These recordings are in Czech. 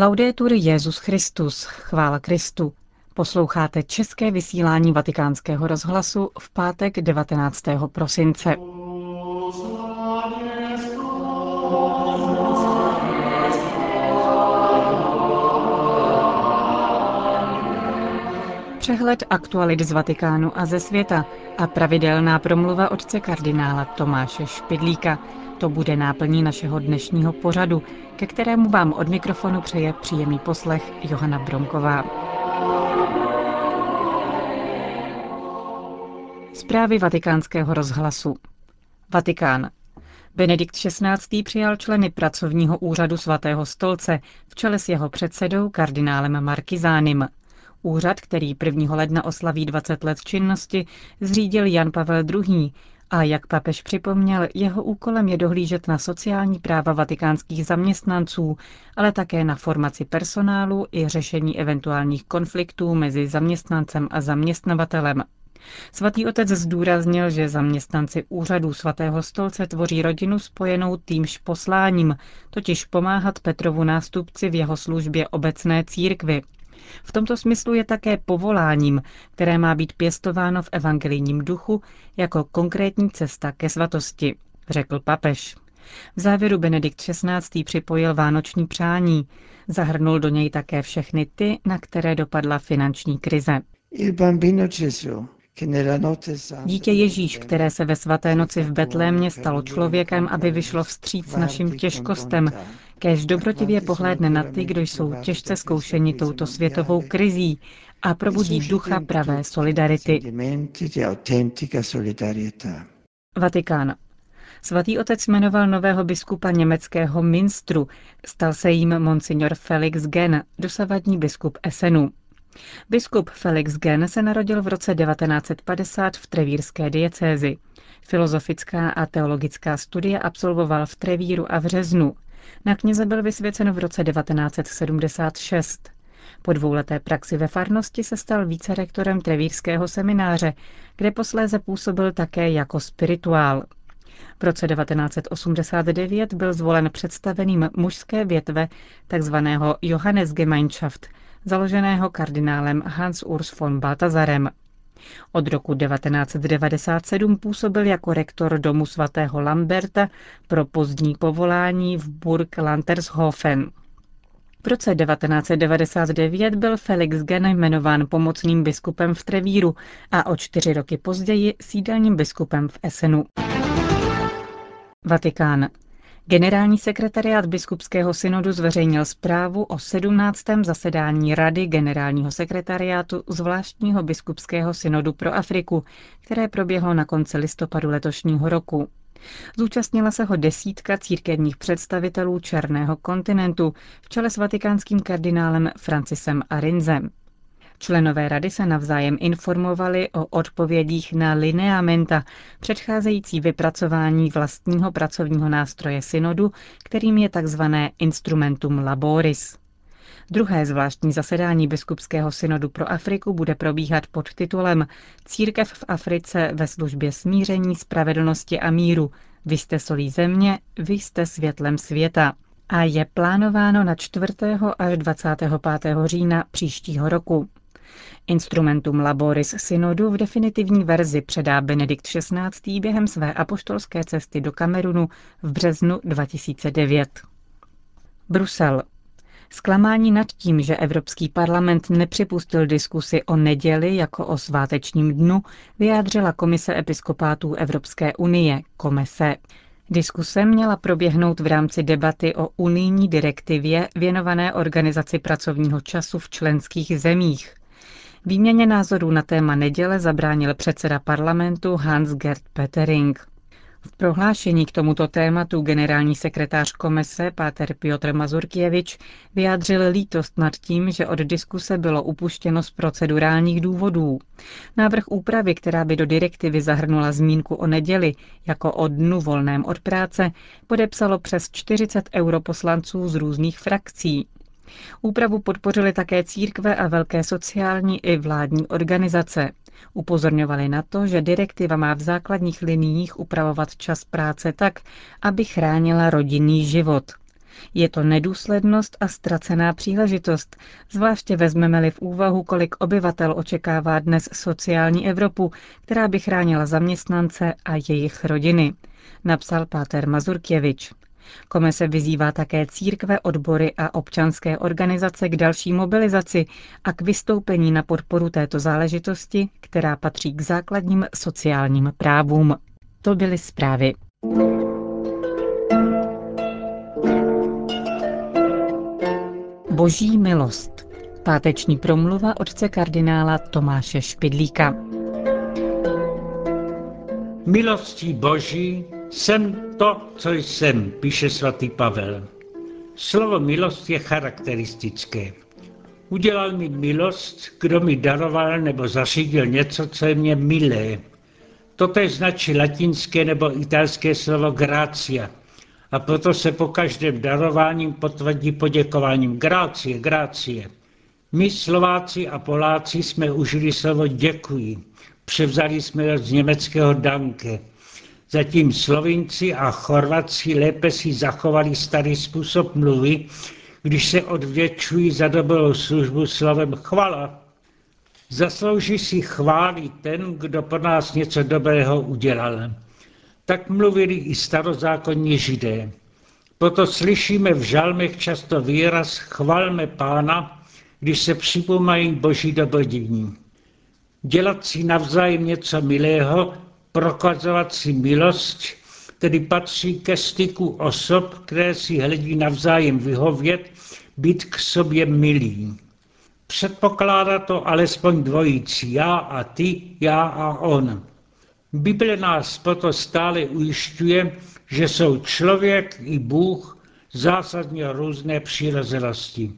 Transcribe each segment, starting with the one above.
Laudetur Jezus Christus, chvála Kristu. Posloucháte české vysílání Vatikánského rozhlasu v pátek 19. prosince. Přehled aktualit z Vatikánu a ze světa a pravidelná promluva otce kardinála Tomáše Špidlíka. To bude náplní našeho dnešního pořadu, ke kterému vám od mikrofonu přeje příjemný poslech Johana Bromková. Zprávy vatikánského rozhlasu. Vatikán. Benedikt XVI. přijal členy pracovního úřadu svatého stolce v čele s jeho předsedou kardinálem Markizánem. Úřad, který 1. ledna oslaví 20 let činnosti, zřídil Jan Pavel II. A jak papež připomněl, jeho úkolem je dohlížet na sociální práva vatikánských zaměstnanců, ale také na formaci personálu i řešení eventuálních konfliktů mezi zaměstnancem a zaměstnavatelem. Svatý otec zdůraznil, že zaměstnanci úřadu svatého stolce tvoří rodinu spojenou týmž posláním, totiž pomáhat Petrovu nástupci v jeho službě obecné církvy, v tomto smyslu je také povoláním, které má být pěstováno v evangelijním duchu jako konkrétní cesta ke svatosti, řekl papež. V závěru Benedikt XVI. připojil vánoční přání. Zahrnul do něj také všechny ty, na které dopadla finanční krize. Il bambino Gesù Dítě Ježíš, které se ve svaté noci v Betlémě stalo člověkem, aby vyšlo vstříc našim těžkostem, kež dobrotivě pohlédne na ty, kdo jsou těžce zkoušeni touto světovou krizí a probudí ducha pravé solidarity. Vatikán. Svatý otec jmenoval nového biskupa německého Minstru, stal se jím monsignor Felix Gen, dosavadní biskup Essenu. Biskup Felix Gen se narodil v roce 1950 v trevírské diecézi. Filozofická a teologická studia absolvoval v Trevíru a v Řeznu. Na kněze byl vysvěcen v roce 1976. Po dvouleté praxi ve farnosti se stal vícerektorem Trevírského semináře, kde posléze působil také jako spirituál. V roce 1989 byl zvolen představeným mužské větve tzv. Johannesgemeinschaft, založeného kardinálem Hans Urs von Baltazarem. Od roku 1997 působil jako rektor domu svatého Lamberta pro pozdní povolání v Burg Lantershofen. V roce 1999 byl Felix Gen jmenován pomocným biskupem v Trevíru a o čtyři roky později sídelním biskupem v Essenu. Vatikán. Generální sekretariát biskupského synodu zveřejnil zprávu o 17. zasedání Rady generálního sekretariátu zvláštního biskupského synodu pro Afriku, které proběhlo na konci listopadu letošního roku. Zúčastnila se ho desítka církevních představitelů Černého kontinentu v čele s vatikánským kardinálem Francisem Arinzem. Členové rady se navzájem informovali o odpovědích na lineamenta, předcházející vypracování vlastního pracovního nástroje synodu, kterým je tzv. instrumentum laboris. Druhé zvláštní zasedání biskupského synodu pro Afriku bude probíhat pod titulem Církev v Africe ve službě smíření, spravedlnosti a míru. Vy jste solí země, vy jste světlem světa. A je plánováno na 4. až 25. října příštího roku. Instrumentum Laboris synodu v definitivní verzi předá Benedikt XVI. během své apoštolské cesty do Kamerunu v březnu 2009. Brusel. Zklamání nad tím, že Evropský parlament nepřipustil diskusi o neděli jako o svátečním dnu, vyjádřila Komise episkopátů Evropské unie, Komese. Diskuse měla proběhnout v rámci debaty o unijní direktivě věnované organizaci pracovního času v členských zemích. Výměně názorů na téma neděle zabránil předseda parlamentu Hans-Gerd Petering. V prohlášení k tomuto tématu generální sekretář komise Páter Piotr Mazurkievič vyjádřil lítost nad tím, že od diskuse bylo upuštěno z procedurálních důvodů. Návrh úpravy, která by do direktivy zahrnula zmínku o neděli jako o dnu volném od práce, podepsalo přes 40 europoslanců z různých frakcí. Úpravu podpořily také církve a velké sociální i vládní organizace. Upozorňovali na to, že direktiva má v základních liniích upravovat čas práce tak, aby chránila rodinný život. Je to nedůslednost a ztracená příležitost, zvláště vezmeme-li v úvahu, kolik obyvatel očekává dnes sociální Evropu, která by chránila zaměstnance a jejich rodiny, napsal Páter Mazurkěvič. Komise vyzývá také církve, odbory a občanské organizace k další mobilizaci a k vystoupení na podporu této záležitosti, která patří k základním sociálním právům. To byly zprávy. Boží milost. Páteční promluva otce kardinála Tomáše Špidlíka. Milostí Boží jsem to, co jsem, píše svatý Pavel. Slovo milost je charakteristické. Udělal mi milost, kdo mi daroval nebo zařídil něco, co je mě milé. Toto značí latinské nebo italské slovo gracia. A proto se po každém darováním potvrdí poděkováním. Grácie, grácie. My Slováci a Poláci jsme užili slovo děkuji. Převzali jsme ho z německého danke. Zatím Slovinci a Chorvatci lépe si zachovali starý způsob mluvy, když se odvětšují za dobrou službu slovem chvala. Zaslouží si chválit ten, kdo pro nás něco dobrého udělal. Tak mluvili i starozákonní židé. Proto slyšíme v žalmech často výraz chvalme pána, když se připomínají boží dobrodiní. Dělat si navzájem něco milého prokazovat si milost, tedy patří ke styku osob, které si hledí navzájem vyhovět, být k sobě milí. Předpokládá to alespoň dvojící já a ty, já a on. Bible nás proto stále ujišťuje, že jsou člověk i Bůh zásadně různé přirozenosti.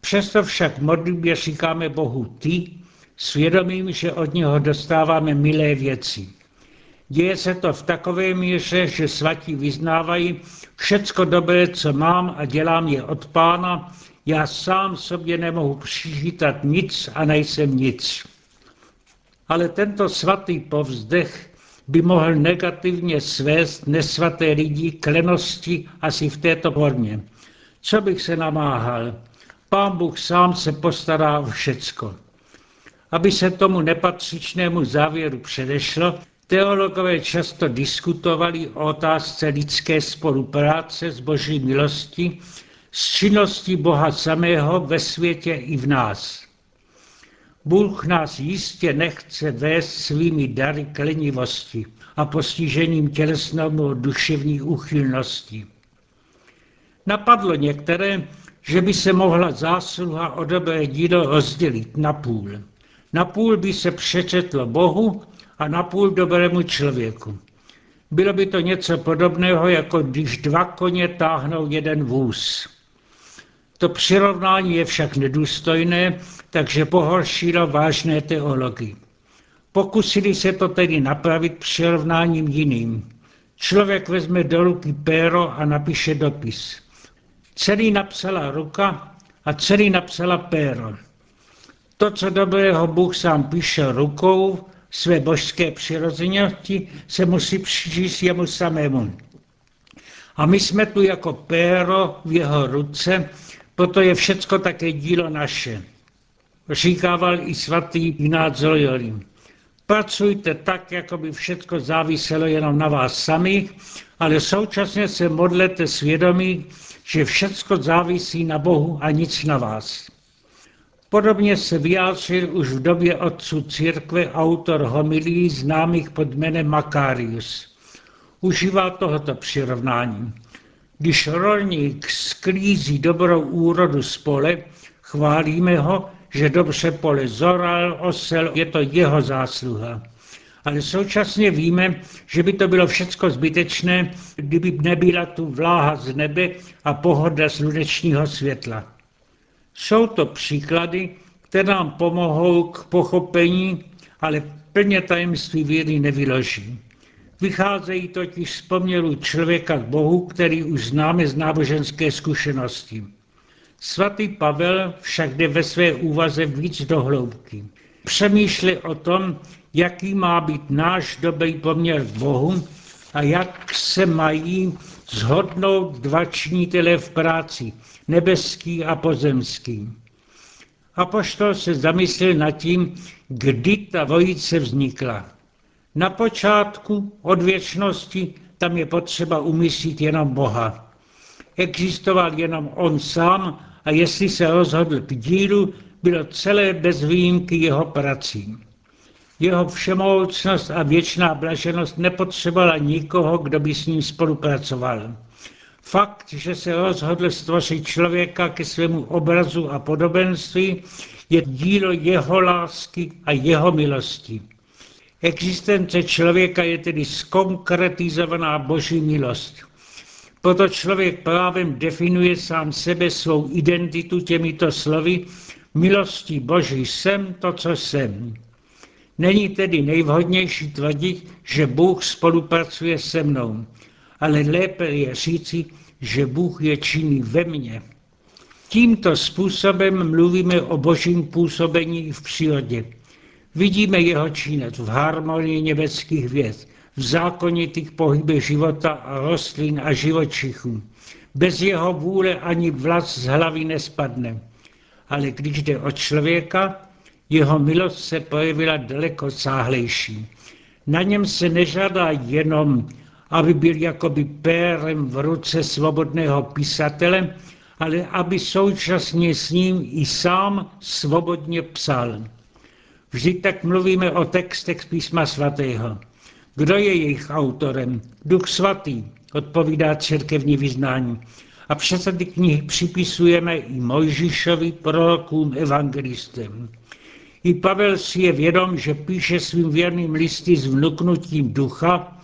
Přesto však modlitbě říkáme Bohu ty, svědomím, že od něho dostáváme milé věci. Děje se to v takové míře, že svatí vyznávají, všecko dobré, co mám a dělám je od pána, já sám sobě nemohu přižítat nic a nejsem nic. Ale tento svatý povzdech by mohl negativně svést nesvaté lidi k lenosti asi v této formě. Co bych se namáhal? Pán Bůh sám se postará o všecko. Aby se tomu nepatřičnému závěru předešlo, Teologové často diskutovali o otázce lidské spolupráce s boží milostí, s činností Boha samého ve světě i v nás. Bůh nás jistě nechce vést svými dary k lenivosti a postižením tělesnému duševní úchylnosti. Napadlo některé, že by se mohla zásluha o dobré dílo rozdělit na půl. Na půl by se přečetlo Bohu a napůl dobrému člověku. Bylo by to něco podobného, jako když dva koně táhnou jeden vůz. To přirovnání je však nedůstojné, takže pohoršilo vážné teologii. Pokusili se to tedy napravit přirovnáním jiným. Člověk vezme do ruky péro a napíše dopis. Celý napsala ruka a celý napsala péro. To, co dobrého Bůh sám píše rukou, své božské přirozenosti se musí přičíst jemu samému. A my jsme tu jako péro v jeho ruce, proto je všecko také dílo naše. Říkával i svatý Ignác Loyoli. Pracujte tak, jako by všechno záviselo jenom na vás samých, ale současně se modlete svědomí, že všecko závisí na Bohu a nic na vás. Podobně se vyjádřil už v době otců církve autor homilí známých pod jménem Makarius. Užívá tohoto přirovnání. Když rolník sklízí dobrou úrodu z pole, chválíme ho, že dobře pole zoral, osel, je to jeho zásluha. Ale současně víme, že by to bylo všecko zbytečné, kdyby nebyla tu vláha z nebe a pohoda slunečního světla. Jsou to příklady, které nám pomohou k pochopení, ale plně tajemství víry nevyloží. Vycházejí totiž z poměru člověka k Bohu, který už známe z náboženské zkušenosti. Svatý Pavel však jde ve své úvaze víc do hloubky. Přemýšlí o tom, jaký má být náš dobrý poměr k Bohu a jak se mají zhodnout dva činitele v práci, nebeský a pozemský. Apoštol se zamyslel nad tím, kdy ta dvojice vznikla. Na počátku od věčnosti tam je potřeba umyslit jenom Boha. Existoval jenom on sám a jestli se rozhodl k dílu, bylo celé bez výjimky jeho prací. Jeho všemohoucnost a věčná blaženost nepotřebovala nikoho, kdo by s ním spolupracoval. Fakt, že se rozhodl stvořit člověka ke svému obrazu a podobenství, je dílo jeho lásky a jeho milosti. Existence člověka je tedy skonkretizovaná boží milost. Proto člověk právem definuje sám sebe svou identitu těmito slovy milostí boží jsem to, co jsem. Není tedy nejvhodnější tvrdit, že Bůh spolupracuje se mnou, ale lépe je říci, že Bůh je činný ve mně. Tímto způsobem mluvíme o božím působení v přírodě. Vidíme jeho činec v harmonii nebeských věd, v zákonitých pohybech života a rostlin a živočichů. Bez jeho vůle ani vlas z hlavy nespadne. Ale když jde o člověka, jeho milost se projevila daleko sáhlejší. Na něm se nežádá jenom, aby byl jakoby pérem v ruce svobodného písatele, ale aby současně s ním i sám svobodně psal. Vždy tak mluvíme o textech z písma svatého. Kdo je jejich autorem? Duch svatý, odpovídá církevní vyznání. A přece ty knihy připisujeme i Mojžíšovi, prorokům, evangelistem. I Pavel si je vědom, že píše svým věrným listy s vnuknutím ducha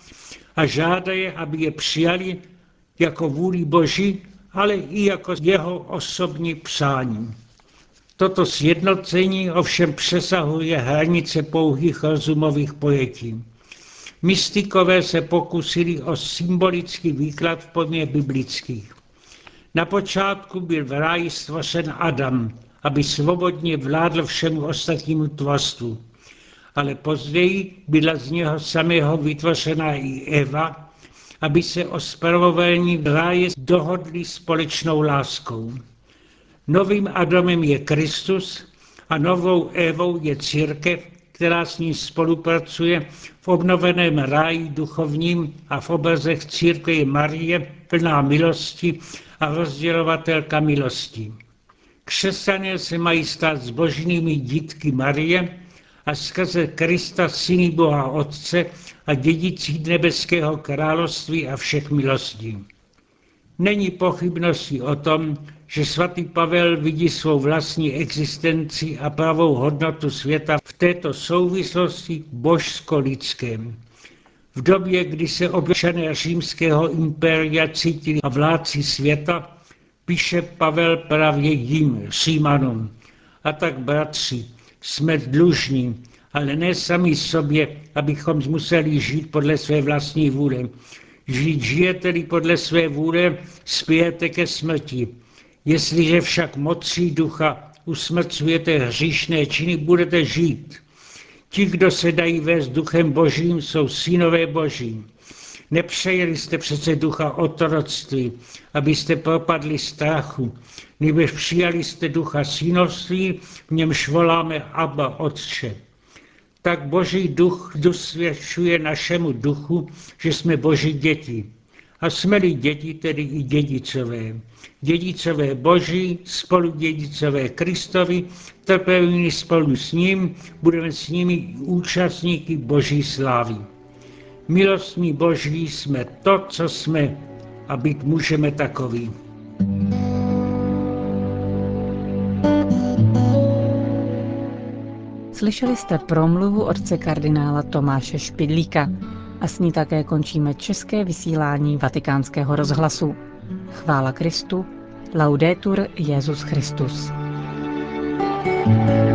a žádá je, aby je přijali jako vůli Boží, ale i jako jeho osobní přání. Toto sjednocení ovšem přesahuje hranice pouhých rozumových pojetí. Mystikové se pokusili o symbolický výklad v pojmě biblických. Na počátku byl v ráji stvořen Adam, aby svobodně vládl všemu ostatnímu tvorstvu. Ale později byla z něho samého vytvořena i Eva, aby se o ráje dohodli společnou láskou. Novým Adamem je Kristus a novou Evou je církev, která s ním spolupracuje v obnoveném ráji duchovním a v obrazech církve Marie, plná milosti a rozdělovatelka milosti. Křesťané se mají stát zbožnými dítky Marie a skrze Krista syny Boha Otce a dědicí nebeského království a všech milostí. Není pochybnosti o tom, že svatý Pavel vidí svou vlastní existenci a pravou hodnotu světa v této souvislosti božsko-lidském. V době, kdy se občané římského impéria cítili a vládci světa, píše Pavel právě jim, Římanům. A tak, bratři, jsme dlužní, ale ne sami sobě, abychom museli žít podle své vlastní vůle. Žít žijete-li podle své vůle, spějete ke smrti. Jestliže však mocí ducha usmrcujete hříšné činy, budete žít. Ti, kdo se dají vést duchem božím, jsou synové boží. Nepřejeli jste přece ducha otroctví, abyste propadli strachu, nebož přijali jste ducha synovství, v němž voláme Abba Otče. Tak boží duch dosvědčuje našemu duchu, že jsme boží děti. A jsme-li děti, tedy i dědicové. Dědicové boží, spolu dědicové Kristovi, trpění spolu s ním, budeme s nimi účastníky boží slávy. Milostní boží jsme to, co jsme a být můžeme takový. Slyšeli jste promluvu otce kardinála Tomáše Špidlíka a s ní také končíme české vysílání vatikánského rozhlasu. Chvála Kristu, laudetur Jezus Christus. thank you